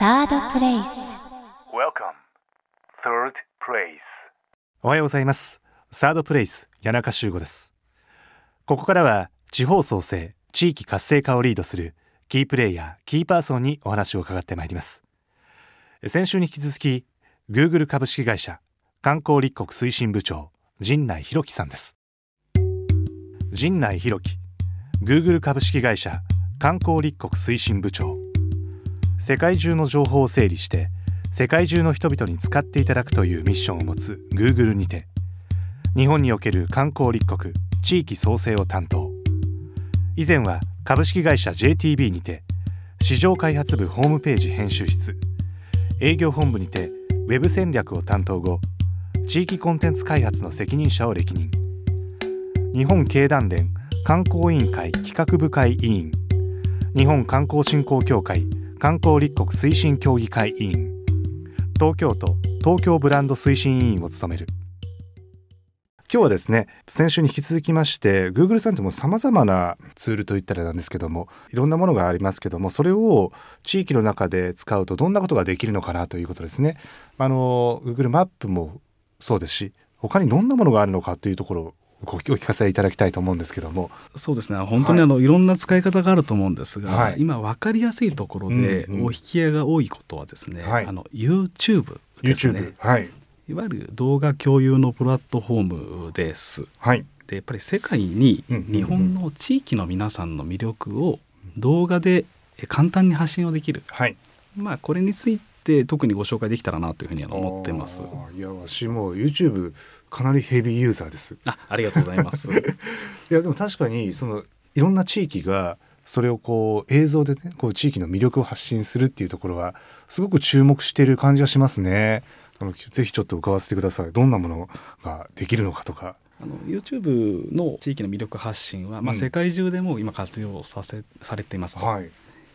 サードプレイス Welcome, third place. おはようございます。サードプレイス谷中修吾です。ここからは地方創生地域活性化をリードするキープレイヤーキーパーソンにお話を伺ってまいります。先週に引き続き Google 株式会社観光立国推進部長陣内博樹さんです。陣内博樹 Google 株式会社観光立国推進部長世界中の情報を整理して世界中の人々に使っていただくというミッションを持つ Google にて日本における観光立国地域創生を担当。以前は株式会社 JTB にて市場開発部ホームページ編集室営業本部にてウェブ戦略を担当後地域コンテンツ開発の責任者を歴任。日本経団連観光委員会企画部会委員日本観光振興協会観光立国推進協議会委員。東京都東京ブランド推進委員を務める。今日はですね先週に引き続きまして Google さんってもさまざまなツールといったらなんですけどもいろんなものがありますけどもそれを地域の中で使うとどんなことができるのかなということですね。あの Google マップもそうですし他にどんなものがあるのかというところごお聞かせいただきたいと思うんですけども。そうですね。本当にあの、い、ろんな使い方があると思うんですが、はい。今分かりやすいところでお引き合いが多いことはですね、はい。あの YouTube ですね。はい。いわゆる動画共有のプラットフォームです。はい。でやっぱり世界に日本の地域の皆さんの魅力を動画でえ簡単に発信をできる、はい。まあ、これについて特にご紹介できたらなというふうには思ってます。いや私も YouTube かなりヘビーユーザーですあありがとうございます。いやでも確かにそのいろんな地域がそれをこう映像でねこう地域の魅力を発信するっていうところはすごく注目している感じがしますね。あのぜひちょっと伺わせてください。どんなものができるのかとか。あの YouTube の地域の魅力発信は、まあ、うん世界中でも今活用させされていますと、はい。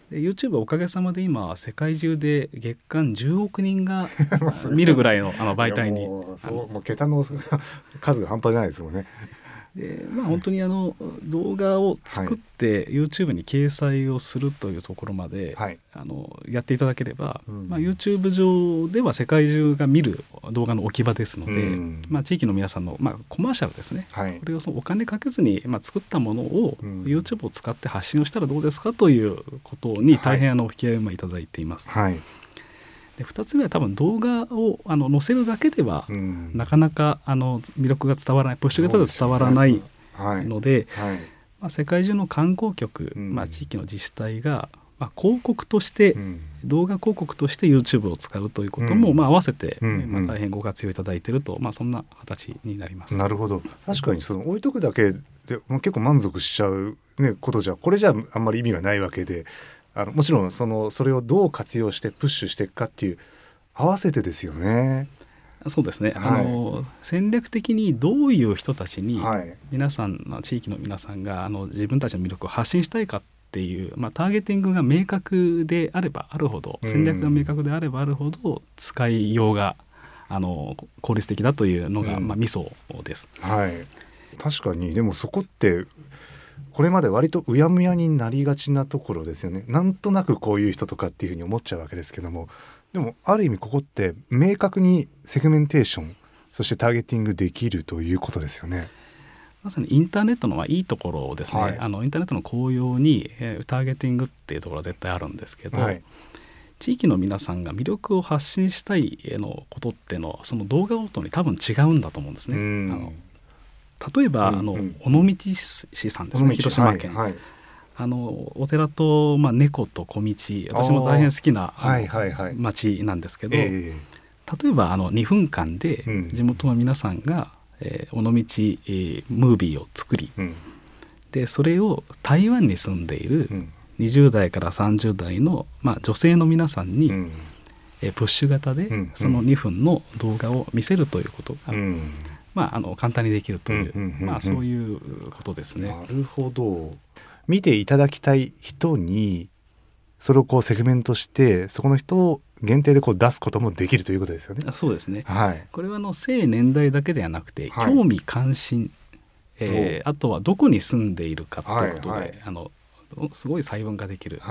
で YouTube はおかげさまで今世界中で月間10億人が 見るぐらいのあの媒体にもうもう桁の数が半端じゃないですもんね。でまあ本当にあの動画を作って YouTube に掲載をするというところまで、はい。あのやっていただければ、うんまあ、YouTube 上では世界中が見る動画の置き場ですので、うんまあ、地域の皆さんの、まあ、コマーシャルですねはいこ。れをそのお金かけずに、まあ、作ったものをうん YouTube を使って発信をしたらどうですかということに大変あのお引き合いを今いただいています。はい。で2つ目は多分動画をあの載せるだけでは、うん。なかなかあの魅力が伝わらないプッシュ型で伝わらないはい。ので、はい。まあ、世界中の観光局、うん。まあ、地域の自治体が、まあ、広告として、うん。動画広告として YouTube を使うということも、うん。まあ、合わせて、まあ、大変ご活用いただいていると、まあ、そんな形になります。なるほど。確かにその置いとくだけでもう結構満足しちゃう、ね、ことじゃこれじゃあんまり意味がないわけであのもちろんそのそれをどう活用してプッシュしていくかっていう合わせてですよね。そうですね、はい。あの戦略的にどういう人たちに、はい、皆さんの地域の皆さんがあの自分たちの魅力を発信したいかっていう、まあ、ターゲティングが明確であればあるほどうん。戦略が明確であればあるほど使いようがあの効率的だというのが、うん。まあ、ミソです。はい、確かに。でもそこってこれまで割とうやむやになりがちなところですよね。なんとなくこういう人とかっていうふうに思っちゃうわけですけども。でもある意味ここって明確にセグメンテーションそしてターゲティングできるということですよね。まさにインターネットのはいいところですね、はい。あのインターネットの効用に、えーターゲティングっていうところは絶対あるんですけど、はい。地域の皆さんが魅力を発信したいえーのことっていうのはその動画ごとに多分違うんだと思うんですね。うん。あの例えば、うんあのうん。尾道市さんですね広島県、はいはい。あのお寺と、まあ、猫と小道私も大変好きなあのはいはいはい。町なんですけど、え例えばあの2分間でうん。地元の皆さんが、えー尾道、えームービーを作りえうん。でそれを台湾に住んでいるうん。20代から30代の、まあ、女性の皆さんに、うん。えープッシュ型でうん。その2分の動画を見せるということが、うんまあ、あの簡単にできるという,、うんうんうんうん。まあ、そういうことですね。なるほど。見ていただきたい人にそれをこうセグメントしてそこの人を限定でこう出すこともできるということですよね。あそうですね。はい。これはあの性年代だけではなくて、はい。興味関心、えーあとはどこに住んでいるかということで、はいはい。あのすごい細分化できる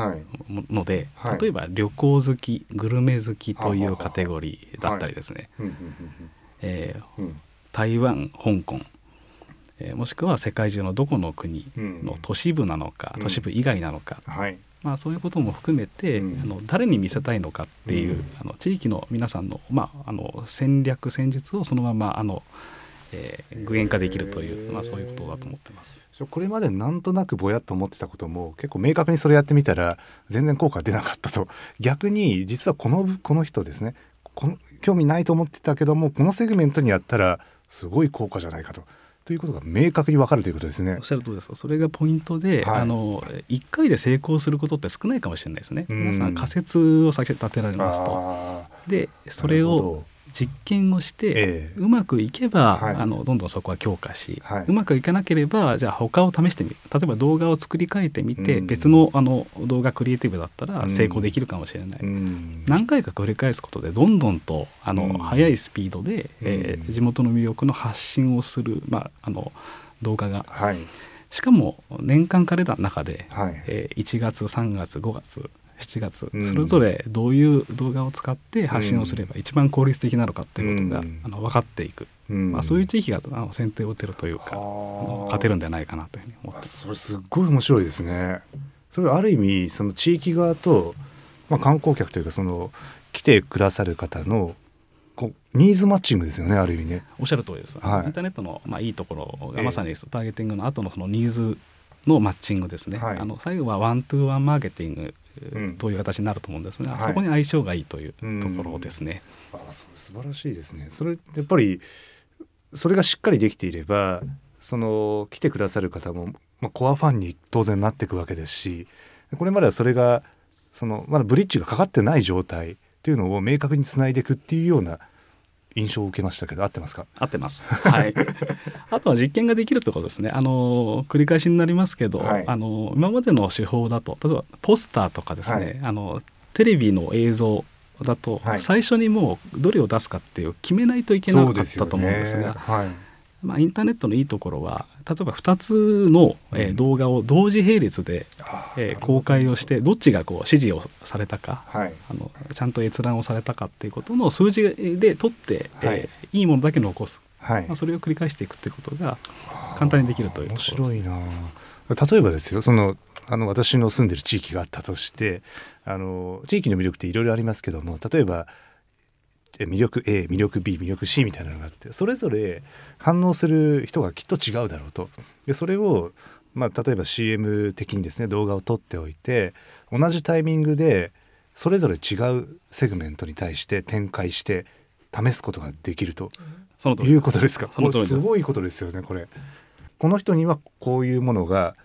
ので、はい。例えば旅行好きグルメ好きというカテゴリーだったりですね、うんうんえーうん。うん台湾香港、えーもしくは世界中のどこの国うん。の都市部なのか、うん。都市部以外なのか、はい。まあ、そういうことも含めて、うん。あの誰に見せたいのかっていう、うん。あの地域の皆さんの,、まあ、あの戦略戦術をそのままあの、えー具現化できるという、まあ、そういうことだと思ってます。これまでなんとなくぼやっと思ってたことも結構明確にそれやってみたら全然効果出なかったと。逆に実はこのこの人ですねこの興味ないと思ってたけどもこのセグメントにやったらすごい効果じゃないかとということが明確に分かるということですねおっ。しゃるとりですそれがポイントで、はいあの1回で成功することって少ないかもしれないですね。うん皆さん仮説を先立てられますと。あでそーれを実験をして、ええ。うまくいけば、はい。あのどんどんそこは強化し、はい。うまくいかなければじゃあ他を試してみる。例えば動画を作り変えてみて、うん。別のあの動画クリエイティブだったうん。ら成功できるかもしれない、どうん。何回か繰り返すことでどんどんとあの、うん。速いスピードで、えーうん地元の魅力の発信をする、まあ、あの動画が。はい。しかも年間カレンダーの中で、はい。えー1月3月5月7月、うん。それぞれどういう動画を使って発信をすれば一番効率的なのかっていうことが、うん。あの分かっていく、うん。まあ、そういう地域があの先手を打てるというか、勝てるんじゃないかなというふうに思って。それすっごい面白いですね。それはある意味その地域側と、まあ、観光客というかその来てくださる方のこうニーズマッチングですよねある意味ね。おっしゃる通りです、はい。インターネットの、まあ、いいところええ。がまさにターゲティングの後のそのニーズのマッチングですね、はい。あの最後はワントゥーワンマーケティングうんという形になると思うんですが、はいそこに相性がいいというところですね。あそれ素晴らしいですね。それやっぱりそれがしっかりできていればその来てくださる方も、まあ、コアファンに当然なっていくわけですしこれまではそれがそのまだブリッジがかかってない状態っていうのを明確につないでいくっていうような印象を受けましたけど合ってますか？合ってます。はい。あとは実験ができるってことですね。あの繰り返しになりますけど、はい。あの今までの手法だと例えばポスターとかですね、はい。あのテレビの映像だと、はい。最初にもうどれを出すかっていう決めないといけなかったと思うんですが、はいまあインターネットのいいところは例えば2つの、えーうん。動画を同時並列で、あえー公開をしてどっちがこう指示をされたか。はい。あのちゃんと閲覧をされたかっていうことの数字で取って、はいえーい。いものだけ残す。はい。まあ、それを繰り返していくってことが簡単にできるというと面ころです白いな例えばですよそのあの私の住んでる地域があったとしてあの地域の魅力っていろいろありますけども例えばえ魅力 A 魅力 B 魅力 C みたいなのがあってそれぞれ反応する人がきっと違うだろうとでそれを、まあ、例えば CM 的にですね動画を撮っておいて同じタイミングでそれぞれ違うセグメントに対して展開して試すことができるということですか？すごいことですよね。これ。この人にはこういうものが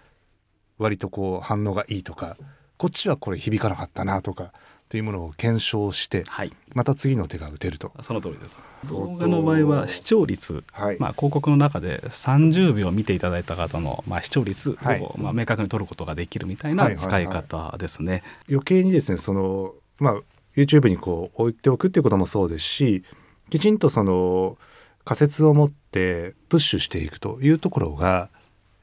割とこう反応がいいとか、こっちはこれ響かなかったなとかというものを検証して、はいまた次の手が打てると。その通りですと動画の場合は視聴率、はい。まあ、広告の中で30秒見ていただいた方の、まあ、視聴率を、はいまあ、明確に取ることができるみたいなはいはいはい使い方ですね。余計にですね、そのまあ YouTube にこう置いておくっていうこともそうですし、きちんとその仮説を持ってプッシュしていくというところが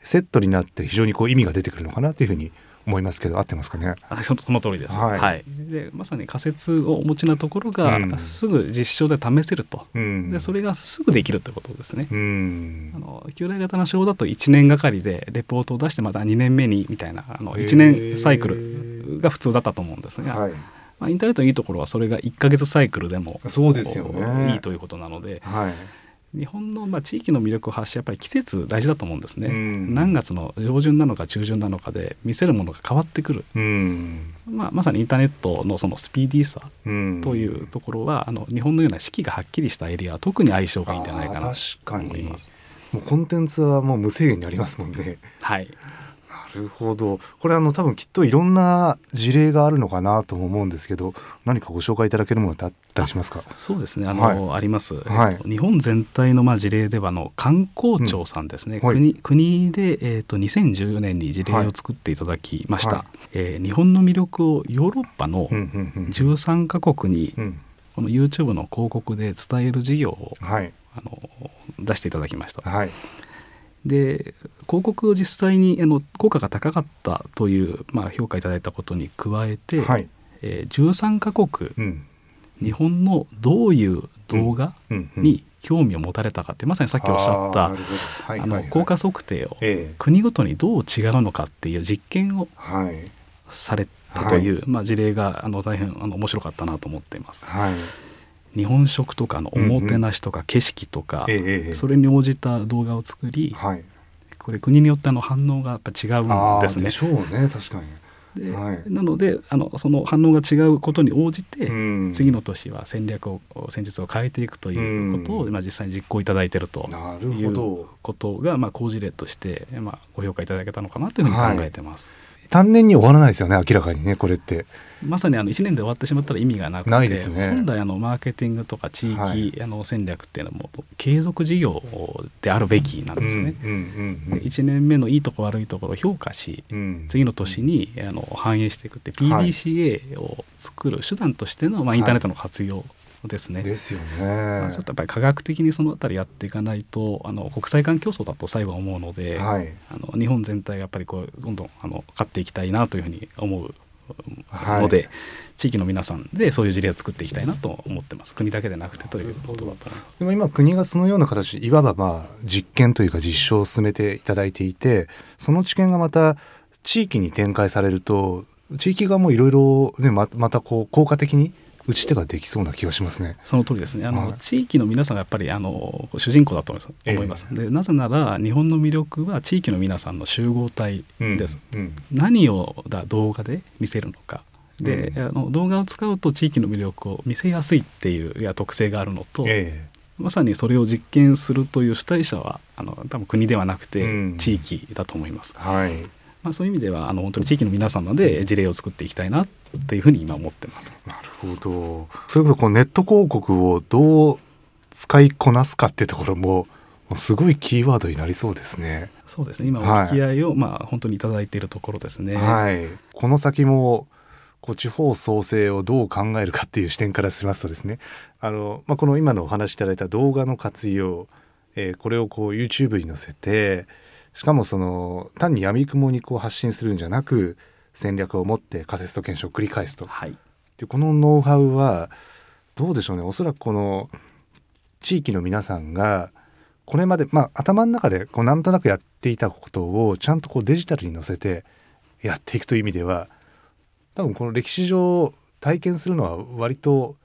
セットになって非常にこう意味が出てくるのかなというふうに思いますけど合ってますかね？あその通りです、はいでまさに仮説をお持ちなところが、うんすぐ実証で試せると、うん。でそれがすぐできるということですね。うんあ。の旧来型の手法だと1年がかりでレポートを出してまた2年目にみたいなあのへー1年サイクルが普通だったと思うんですが、はい。まあ、インターネットのいいところはそれが1ヶ月サイクルでもそうですよねいいということなのではい。日本のまあ地域の魅力を発信やっぱり季節大事だと思うんですね、うん何月の上旬なのか中旬なのかで見せるものが変わってくる、うん。まあ、まさにインターネットのそのスピーディーさうん。というところは、あの日本のような四季がはっきりしたエリアは特に相性がいいんじゃないかなと思います。もうコンテンツはもう無制限にありますもんね。はいなるほど。これあの多分きっといろんな事例があるのかなとも思うんですけど、何かご紹介いただけるものってあったりしますか？そうですねあの、あります、はいえ日本全体のまあ事例ではあの観光庁さんですね、うんはい国国で、えっと2014年に事例を作っていただきました、はいえー日本の魅力をヨーロッパのうんうんうん。13カ国にうん。この YouTube の広告で伝える事業をはいあの出していただきましたはい。で広告を実際にあの効果が高かったという、まあ、評価いただいたことに加えて、はい。えー13カ国うん。日本のどういう動画に興味を持たれたかってまさにさっきおっしゃったあの効果測定をええ。国ごとにどう違うのかっていう実験をはい。されたという、まあ、事例があの大変あの面白かったなと思っています。はい日本食とかのおもてなしとか景色とか、それに応じた動画を作り、はい。これ国によってあの反応がやっぱ違うんあですね。ーでしょうね確かに。ではい。なのであのその反応が違うことに応じて、うん。次の年は戦略を戦術を変えていくということを、うんまあ、実際に実行いただいているとなるいうほどことが、まあ、好事例として、まあ、ご評価いただけたのかなというふうに考えてます。単年に終わらないですよね明らかにねこれって。まさにあの1年で終わってしまったら意味がなくてないですね。本来あのマーケティングとか地域、はい。あの戦略っていうのはもう継続事業であるべきなんですね。うんうんうん1年目のいいところ悪いところを評価しうん。次の年にあの反映していくってはい PDCA を作る手段としての、まあ、インターネットの活用ですね。ですよまあねちょっとやっぱり科学的にそのあたりやっていかないとあの国際間競争だと最後は思うので、はいあの日本全体がやっぱりこうどんどんあの勝っていきたいなというふうに思うはいので、地域の皆さんでそういう事例を作っていきたいなと思ってます国だけでなくてということだと思います。でも今国がそのような形いわばまあ実験というか実証を進めていただいていてその知見がまた地域に展開されると地域側もいろいろまたこう効果的に打ち手ができそうな気がしますね。その通りですね。あの、はい。地域の皆さんがやっぱりあの主人公だと思います,、ええ。思います。でなぜなら日本の魅力は地域の皆さんの集合体です、うん何をだ動画で見せるのか。で、うん。あの動画を使うと地域の魅力を見せやすいっていういや特性があるのと、えまさにそれを実験するという主体者はあの多分国ではなくてうん。地域だと思います、えはいまあ、そういう意味ではあの本当に地域の皆様で事例を作っていきたいなっていうふうに今思ってます。なるほど。それこそこうネット広告をどう使いこなすかっていうところもすごいキーワードになりそうですね。そうですね。今はい。お引き合いを、まあ本当にいただいているところですね、はい、この先もこう地方創生をどう考えるかっていう視点からしますとですね。あの、まあ、この今のお話しいただいた動画の活用、えーこれをこう YouTube に載せてしかもその単に闇雲にこう発信するんじゃなく戦略を持って仮説と検証を繰り返すと。はい。でこのノウハウはどうでしょうね。おそらくこの地域の皆さんがこれまで、まあ、頭の中でこうなんとなくやっていたことをちゃんとこうデジタルに載せてやっていくという意味では多分この歴史上体験するのは割と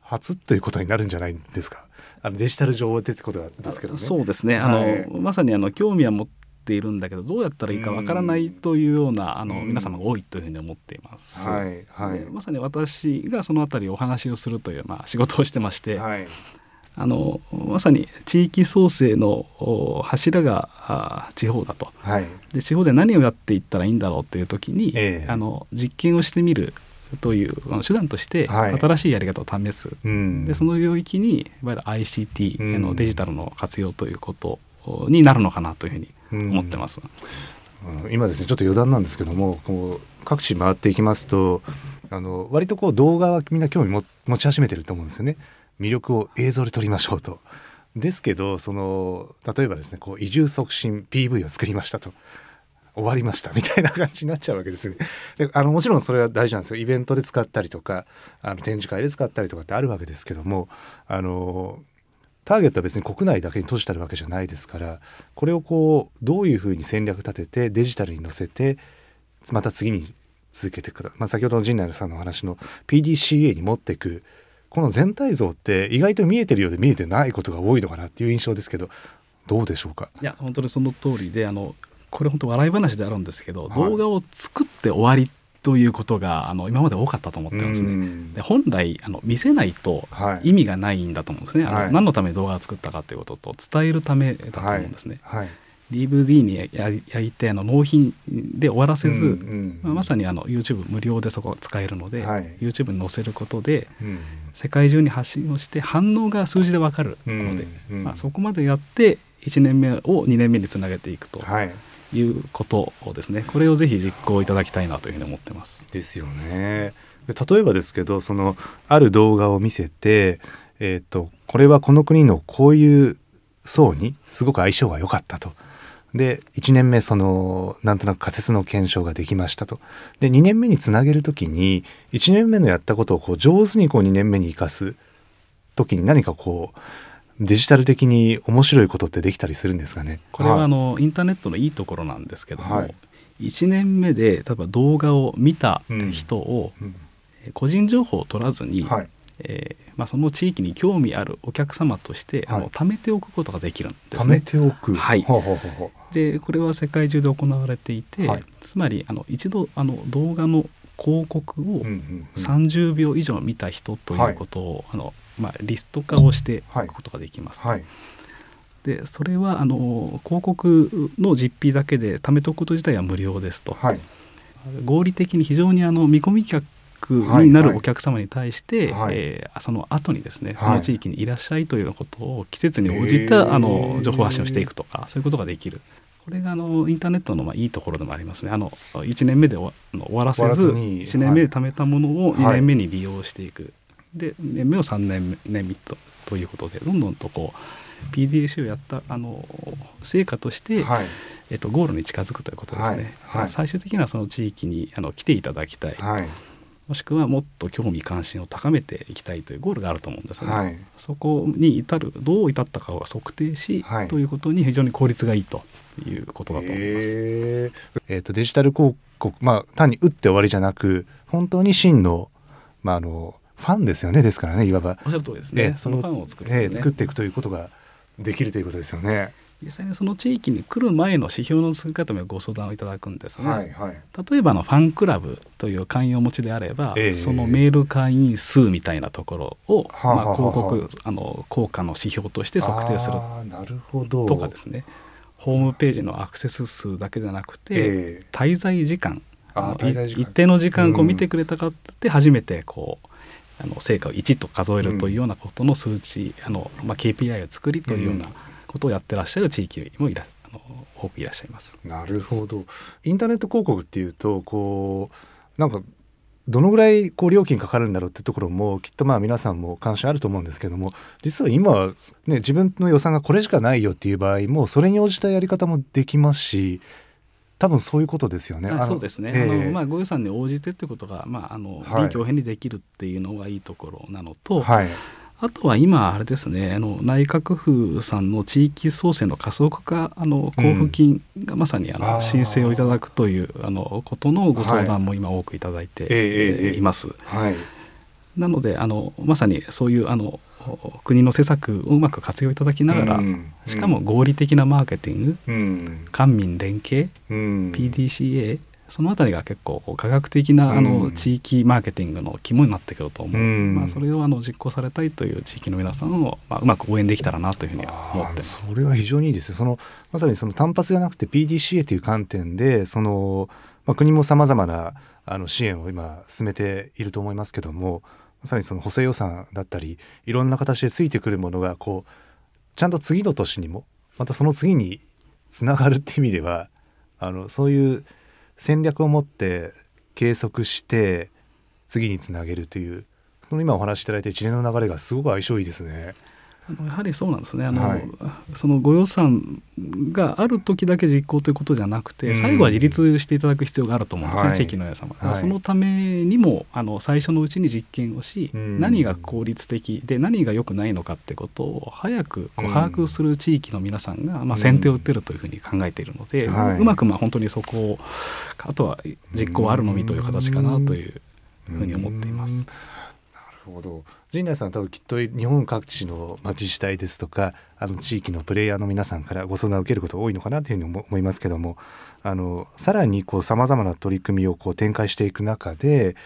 初ということになるんじゃないですか。あのデジタル上でってことですけどね。そうですね。あの、はい。まさにあの興味は持っているんだけどどうやったらいいかわからないというようなあのうん。皆様が多いというふうに思っています。はいはい。でまさに私がそのあたりお話をするという、まあ、仕事をしてまして、はい。あのまさに地域創生のお柱があ地方だと。はい。で地方で何をやっていったらいいんだろうという時に、ええ。あの実験をしてみるという手段としてはい。新しいやり方を試す、うん。でその領域にいわゆる ICT、のデジタルの活用ということになるのかなというふうに思ってます。今ですねちょっと余談なんですけどもこう各地回っていきますとあの割とこう動画はみんな興味持ち始めてると思うんですよね魅力を映像で撮りましょうと。ですけどその例えばですねこう移住促進 PV を作りましたと終わりましたみたいな感じになっちゃうわけですね。であのもちろんそれは大事なんですよイベントで使ったりとかあの展示会で使ったりとかってあるわけですけどもあのターゲットは別に国内だけに閉じてあるわけじゃないですからこれをこうどういうふうに戦略立ててデジタルに載せてまた次に続けていくか、まあ、先ほどの陣内さんのお話の PDCA に持っていく。この全体像って意外と見えてるようで見えてないことが多いのかなっていう印象ですけどどうでしょうか？いや本当にその通りであのこれ本当笑い話であるんですけど、はい。動画を作って終わりということがあの今まで多かったと思ってますうね。ん。で本来あの見せないとはい。意味がないんだと思うんですね、あのはい。何のために動画を作ったかということと伝えるためだと思うんですね。はい。DVD にや焼いてあの納品で終わらせず、うんうんまあ、まさにあの YouTube 無料でそこ使えるので、はい。YouTube に載せることでうん。世界中に発信をして反応が数字で分かるので、うんうん。まあ、そこまでやって1年目を2年目につなげていくと。はいいうことをですねこれをぜひ実行いただきたいなというふうに思ってます。ですよね。で例えばですけどそのある動画を見せて、えー、とこれはこの国のこういう層にすごく相性が良かったと。で1年目そのなんとなく仮説の検証ができましたとで2年目につなげる時に1年目のやったことをこう上手にこう2年目に生かす時に何かこうデジタル的に面白いことってできたりするんですかね？これはあの、インターネットのいいところなんですけども、はい。1年目で例えば動画を見た人を、うん。えー個人情報を取らずに、はい。えーまあ、その地域に興味あるお客様として、あはい。の貯めておくことができるんです貯めね。ておく。はい。ほうほうほうほでこれは世界中で行われていて、はい。つまりあの一度あの動画の広告をううんうん。うん30秒以上見た人ということを、あのまあ、リスト化をしてい。くことができます。はい。でそれはあの広告の実費だけで貯めておくこと自体は無料ですと。はい。合理的に非常にあの見込み客はいになるお客様に対して、はい。えーその後にですねい。その地域にいらっしゃいというようなことを季節に応じた、へー。あの情報発信をしていくとかそういうことができる。これがあのインターネットのまあいいところでもありますね。あの1年目で終わらせずずに1年目で貯めたものをはい2年目に利用していく、で2年目を3年目とということでどんどんとこう PDAC をやったあの成果として、はい。えっと、ゴールに近づくということですね、はい。はい。最終的にはその地域にあの来ていただきたい、はい。もしくはもっと興味関心を高めていきたいというゴールがあると思うんですね、はい。そこに至るどう至ったかを測定し、はい。ということに非常に効率がいいということだと思います。へー。えーとデジタル広告まあ単に打って終わりじゃなく本当に真の,、まあ、あのファンですよねですからねいわば、おっしゃる通りですね、えーそのファンを作るね、えー作っていくということができるということですよね。実際にその地域に来る前の指標の作り方もご相談をいただくんですね、はいはい。例えばあのファンクラブという会員をお持ちであれば、ええ。そのメール会員数みたいなところを、はあはあまあ、広告はあの効果の指標として測定するあーなるほど。とかですねホームページのアクセス数だけでなくて、ええ。滞在時間。あー滞在時間。い一定の時間こううん見てくれたかって初めてこうあの成果を1と数えるというようなことの数値、あのまあ、KPI を作りというようなことをやってらっしゃる地域もいらあの多くいらっしゃいます。なるほど。インターネット広告っていうとこうなんかどのぐらいこう料金かかるんだろうってところもきっとまあ皆さんも関心あると思うんですけども実は今は、ね、自分の予算がこれしかないよっていう場合もそれに応じたやり方もできますし多分そういうことですよね。そうですね、ええ。あのまあ、ご予算に応じてってことが、まあ、あのはい。臨機応変にできるっていうのがいいところなのと、はい。あとは今あれですねあの内閣府さんの地域創生の加速化あの交付金がまさにあの、申請をいただくというあのことのご相談も今多くいただいて、います。はい。なのであのまさにそういうあの国の施策をうまく活用いただきながら、うんしかも合理的なマーケティングうん。官民連携うん。PDCA そのあたりが結構科学的なあうん。の地域マーケティングの肝になってくると思う、うん。まあ、それをあの実行されたいという地域の皆さんを、まあ、うまく応援できたらなというふうには思ってそれは非常にいいですねそのまさにその単発じゃなくて PDCA という観点でその、まあ、国もさまざまなあの支援を今進めていると思いますけどもまさにその補正予算だったりいろんな形でついてくるものがこうちゃんと次の年にもまたその次につながるっていう意味ではあのそういう戦略を持って計測して次につなげるというその今お話しいただいた一連の流れがすごく相性いいですね。あのやはりそうなんですね。あの、はい。そのご予算がある時だけ実行ということじゃなくて、うん。最後は自立していただく必要があると思うんですね、はい。地域の皆様、はい。そのためにもあの最初のうちに実験をし、うん。何が効率的で何が良くないのかってことを早くこううん。把握する地域の皆さんが、まあ、先手を打ってるというふうに考えているので、はい。うまくまあ本当にそこをあとは実行あるのみという形かなというふうに思っています。るほど。陣内さんは多分きっと日本各地の自治体ですとかあの地域のプレイヤーの皆さんからご相談を受けること多いのかなというふうに思いますけどもあのさらにさまざまな取り組みをこう展開していく中で、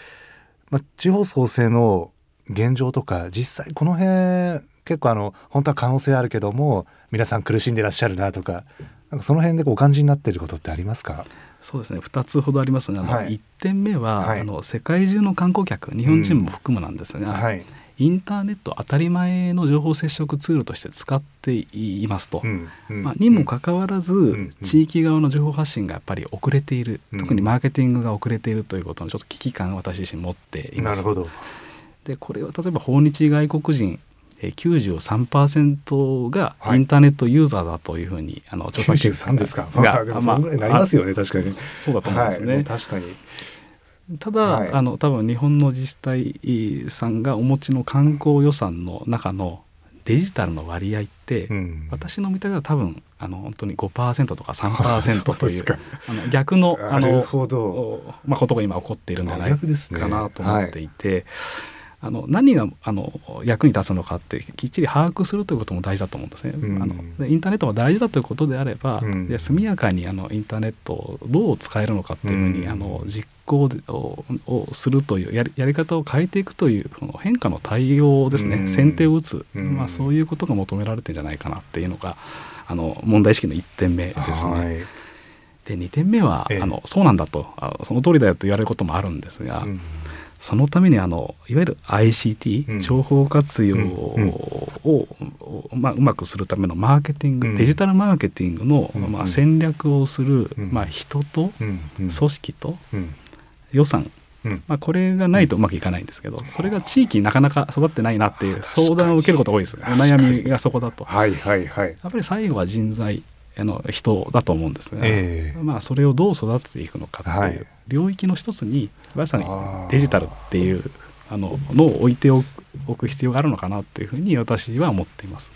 まあ、地方創生の現状とか実際この辺結構あの本当は可能性あるけども皆さん苦しんでらっしゃるなとかなんかその辺でこうお感じになっていることってありますか？そうですね。2つほどありますねあの、はい。1点目は、はい。あの世界中の観光客日本人も含むなんですが、はい、インターネット当たり前の情報接触ツールとして使っていますと。うんうんまあ、にもかかわらず、ん地域側の情報発信がやっぱり遅れている、うん。特にマーケティングが遅れているということのちょっと危機感を私自身持っています。なるほど。でこれは例えば訪日外国人、えー93%がはい。インターネットユーザーだというふうに、あの調査結果93ですか。まあでもそんぐらいになりますよね確かに。あそうだと思うんですね。はい、確かに。ただ、はい。あの多分日本の自治体さんがお持ちの観光予算の中のデジタルの割合って、うん。私の見た目は多分あの本当に5%とか3%というあの逆のあのまあ、ことが今起こっているんじゃないかなと思っていて、あの何があの役に立つのかってきっちり把握するということも大事だと思うんですね。うん。あのでインターネットが大事だということであれば、うん。で速やかにあのインターネットをどう使えるのかっていうふうに、うん。あの実行ををするというやりやり方を変えていくというこの変化の対応ですね、うん。先手を打つ、うん。まあ、そういうことが求められてんじゃないかなっていうのがあの問題意識の1点目ですね。はい。で2点目は、ええ。あのそうなんだと。あその通りだよと言われることもあるんですが、うんそのためにあのいわゆる ICT、うん。情報活用うんを、まあ、うまくするためのマーケティング、うん。デジタルマーケティングの、うんまあ、戦略をする、うん。まあ、人と組織とうん。予算、うん。まあ、これがないとうまくいかないんですけどそれが地域になかなか育ってないなっていう相談を受けることが多いです。お悩みがそこだと。はいはいはい。やっぱり最後は人材。あの人だと思うんですが、ええ。まあ、それをどう育てていくのかってはい。いう領域の一つにまさにデジタルっていうあののを置いておく必要があるのかなっていうふうに私は思っています。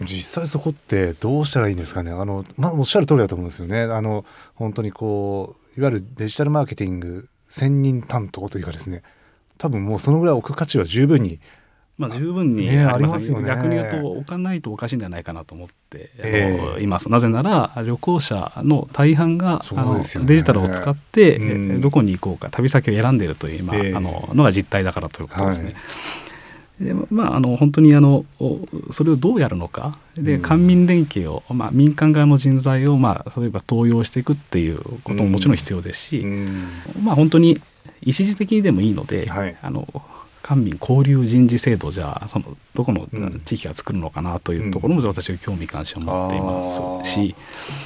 実際そこってどうしたらいいんですかね？あの、まあ、おっしゃる通りだと思うんですよね。あの本当にこういわゆるデジタルマーケティング専任担当というかですね。多分もうそのぐらい置く価値は十分にまあ、十分にねあります,、よね。逆に言うと置かないとおかしいんじゃないかなと思って、います。なぜなら旅行者の大半が、あのデジタルを使って、うん。えどこに行こうか旅先を選んでいるという今、ええ。あののが実態だからということですね。はい。でまあ、あの本当にあのおそれをどうやるのか。でうん。官民連携を、まあ、民間側の人材を、まあ、例えば登用していくっていうことももちろん必要ですし、うん。まあ、本当に一時的にでもいいので、はい。あの官民交流人事制度じゃあそのどこのうん地域が作るのかなというところも私は興味関心を持っていますし、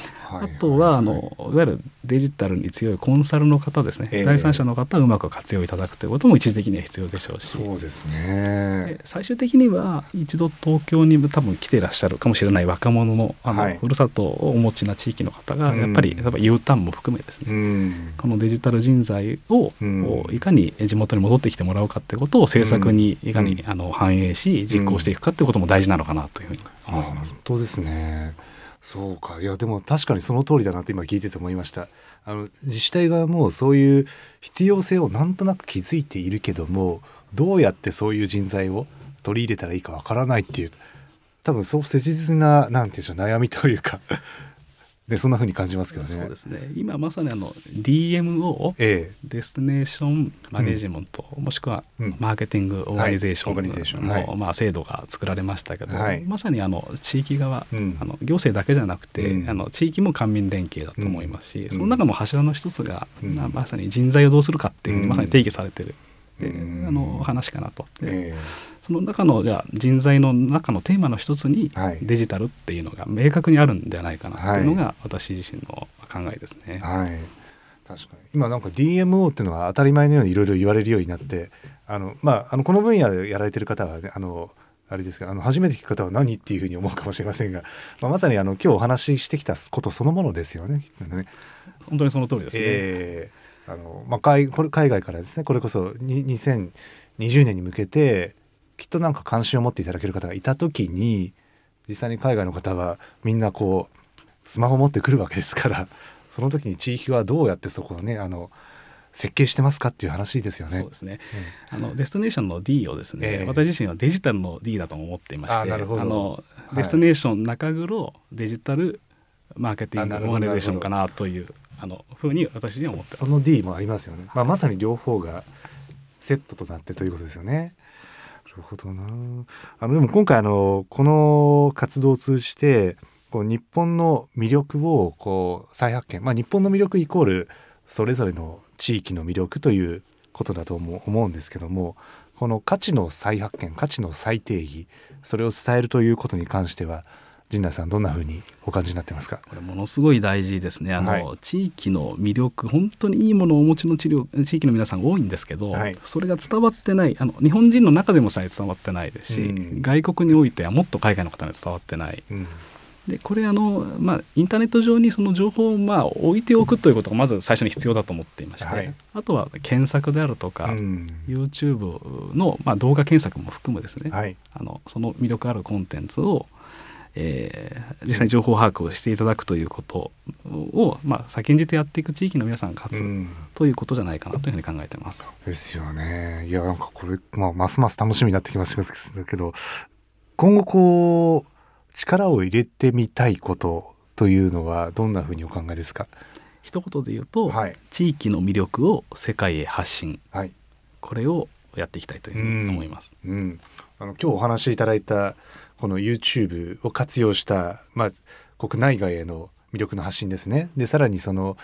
はあとはあのいわゆるデジタルに強いコンサルの方ですね、ええ。第三者の方をうまく活用いただくということも一時的には必要でしょうし。そうですでね最終的には一度東京に多分来ていらっしゃるかもしれない若者のあの、はい。ふるさとをお持ちな地域の方がやっぱり、うん例えば U ターンも含めですね、うん。このデジタル人材を、うん。いかに地元に戻ってきてもらうかってことを政策にいかに、うん。あの反映し実行していくかってことも大事なのかなというふうに思います。本当ですねそうか。いやでも確かにその通りだなって今聞いてて思いました。あの自治体側もそういう必要性をなんとなく気づいているけどもどうやってそういう人材を取り入れたらいいかわからないっていう多分そう切実な何て言うんでしょう悩みというか。でそんな風に感じますけどね。そうですね。今まさにあの DMO え destination management、もしくはうん。 marketing organizatiョンの、はい。まあ、制度が作られましたけど、はい。まさにあの地域側、うん。あの行政だけじゃなくて、うん。あの地域も官民連携だと思いますし、うん。その中の柱の一つが、うん。まさに人材をどうするかっていうふうにうん。まさに定義されてる、でうん。あの話かなと。でえその中のじゃあ人材の中のテーマの一つにはいデジタルっていうのが明確にあるんじゃないかなっていうのが私自身の考えですね。えはい確かに今なんか DMO っていうのは当たり前のようにいろいろ言われるようになってあのまああのこの分野でやられてる方はねあのあれですけどあの初めて聞く方は何っていうふうに思うかもしれませんが、まあ、まさにあの今日お話ししてきたことそのものですよね。ね本当にその通りですね。えーあのまあ、海これ海外からですねこれこそに2020年に向けてきっとなんか関心を持っていただける方がいた時に実際に海外の方はみんなこうスマホ持ってくるわけですから その時に地域はどうやってそこをねあの設計してますかっていう話ですよね。そうですね。あの destination の D をですね、ええ私自身はデジタルの D だと思っていまして、あのい destination 中黒 digital marketing あなるほど organization かなというあのふうに私には思ってます。その D もありますよね。まあ、まさに両方がセットとなってということですよね。なるほどな。あのでも今回あのこの活動を通じてこう日本の魅力をこう再発見。まあ日本の魅力イコールそれぞれの地域の魅力ということだと思う思うんですけども、この価値の再発見、価値の再定義、それを伝えるということに関しては陣内さんどんな風にお感じになってますか？これものすごい大事ですね。あの、はい。地域の魅力本当にいいものをお持ちの治療地域の皆さんが多いんですけど、はい。それが伝わってないあの日本人の中でもさえ伝わってないですし、うん。外国においてはもっと海外の方には伝わってない。うん。でこれあの、まあ、インターネット上にその情報をまあ置いておくということがまず最初に必要だと思っていまして、はい。あとは検索であるとか、うん。YouTube の、まあ、動画検索も含むですね、はい。あのその魅力あるコンテンツを、えー実際に情報把握をしていただくということを、まあ、先んじてやっていく地域の皆さんが勝つ、うん。ということじゃないかなというふうに考えてます。ですよね。いやなんかこれ、まあ、ますます楽しみになってきましたけど今後こう力を入れてみたいことというのはどんな風にお考えですか？一言で言うと、はい。地域の魅力を世界へ発信。はい。これをやっていきたいというふうに思います。うん、あの今日お話しいただいたこの YouTube を活用した、まあ、国内外への魅力の発信ですねでさらにその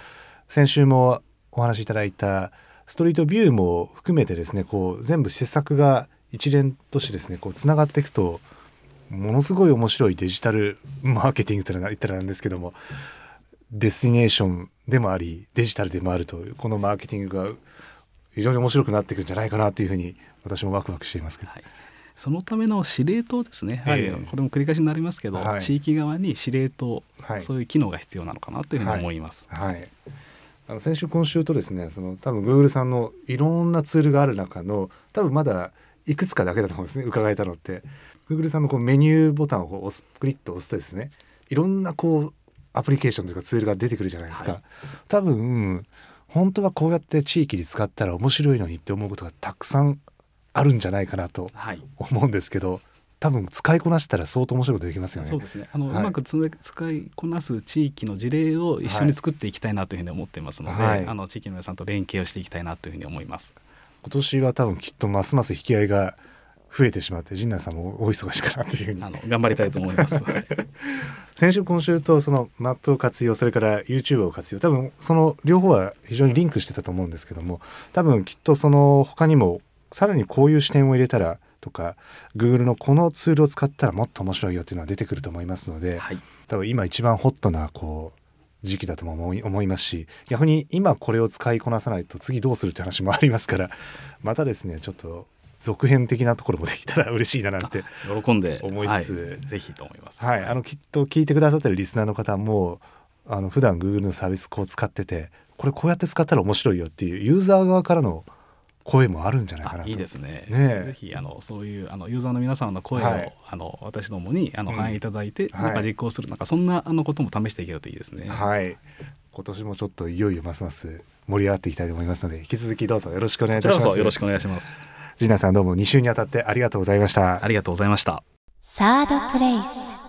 先週もお話しいただいたストリートビューも含めてですねこう全部施策が一連としてですねこうつながっていくとものすごい面白いデジタルマーケティングというのは言ったらなんですけどもデスティネーションでもありデジタルでもあるというこのマーケティングが非常に面白くなっていくんじゃないかなというふうに私もワクワクしていますけど。はいそのための司令塔ですね、やはりええこれも繰り返しになりますけど、はい。地域側に司令塔、はい。そういう機能が必要なのかなというふうに思います。はい、あの先週今週とですねその多分 Google さんのいろんなツールがある中の多分まだいくつかだけだと思うんですね伺えたのって。Google さんのこうメニューボタンをこう押すクリッと押すとですねいろんなこうアプリケーションというかツールが出てくるじゃないですか、はい。多分本当はこうやって地域で使ったら面白いのにって思うことがたくさんあるんじゃないかなとはい思うんですけど多分使いこなしたら相当面白いことできますよね。そうですねあの、はいうまく使いこなす地域の事例を一緒に作っていきたいなというふうに思っていますので、はいあの地域の皆さんと連携をしていきたいなというふうに思います。今年は多分きっとますます引き合いが増えてしまって陣内さんもお忙しいかなというふうにあの頑張りたいと思います。はい先週今週とそのマップを活用それから YouTube を活用多分その両方は非常にリンクしてたと思うんですけども多分きっとその他にもさらにこういう視点を入れたらとか Google のこのツールを使ったらもっと面白いよっていうのは出てくると思いますので、はい。多分今一番ホットなこう時期だとも思い思いますし逆に今これを使いこなさないと次どうするって話もありますから またですねちょっと続編的なところもできたら嬉しいななんて喜んで思いつつ。はいぜひと思います。はい、あのきっと聞いてくださってるリスナーの方もあの普段 Google のサービスこう使っててこれこうやって使ったら面白いよっていうユーザー側からの声もあるんじゃないかなと。あいいですね。ねえ。ぜひあのそういうあのユーザーの皆さんの声を、はい。あの私どもにあのうん。反映いただいて、はい。なんか実行するなんかそんなあのことも試していけるといいですね。はい。今年もちょっといよいよますます盛り上がっていきたいと思いますので引き続きどうぞよろしくお願いいたします。そよろしくお願いします。ジーナさんどうも2週にあたってありがとうございました。ありがとうございました。サードプレイス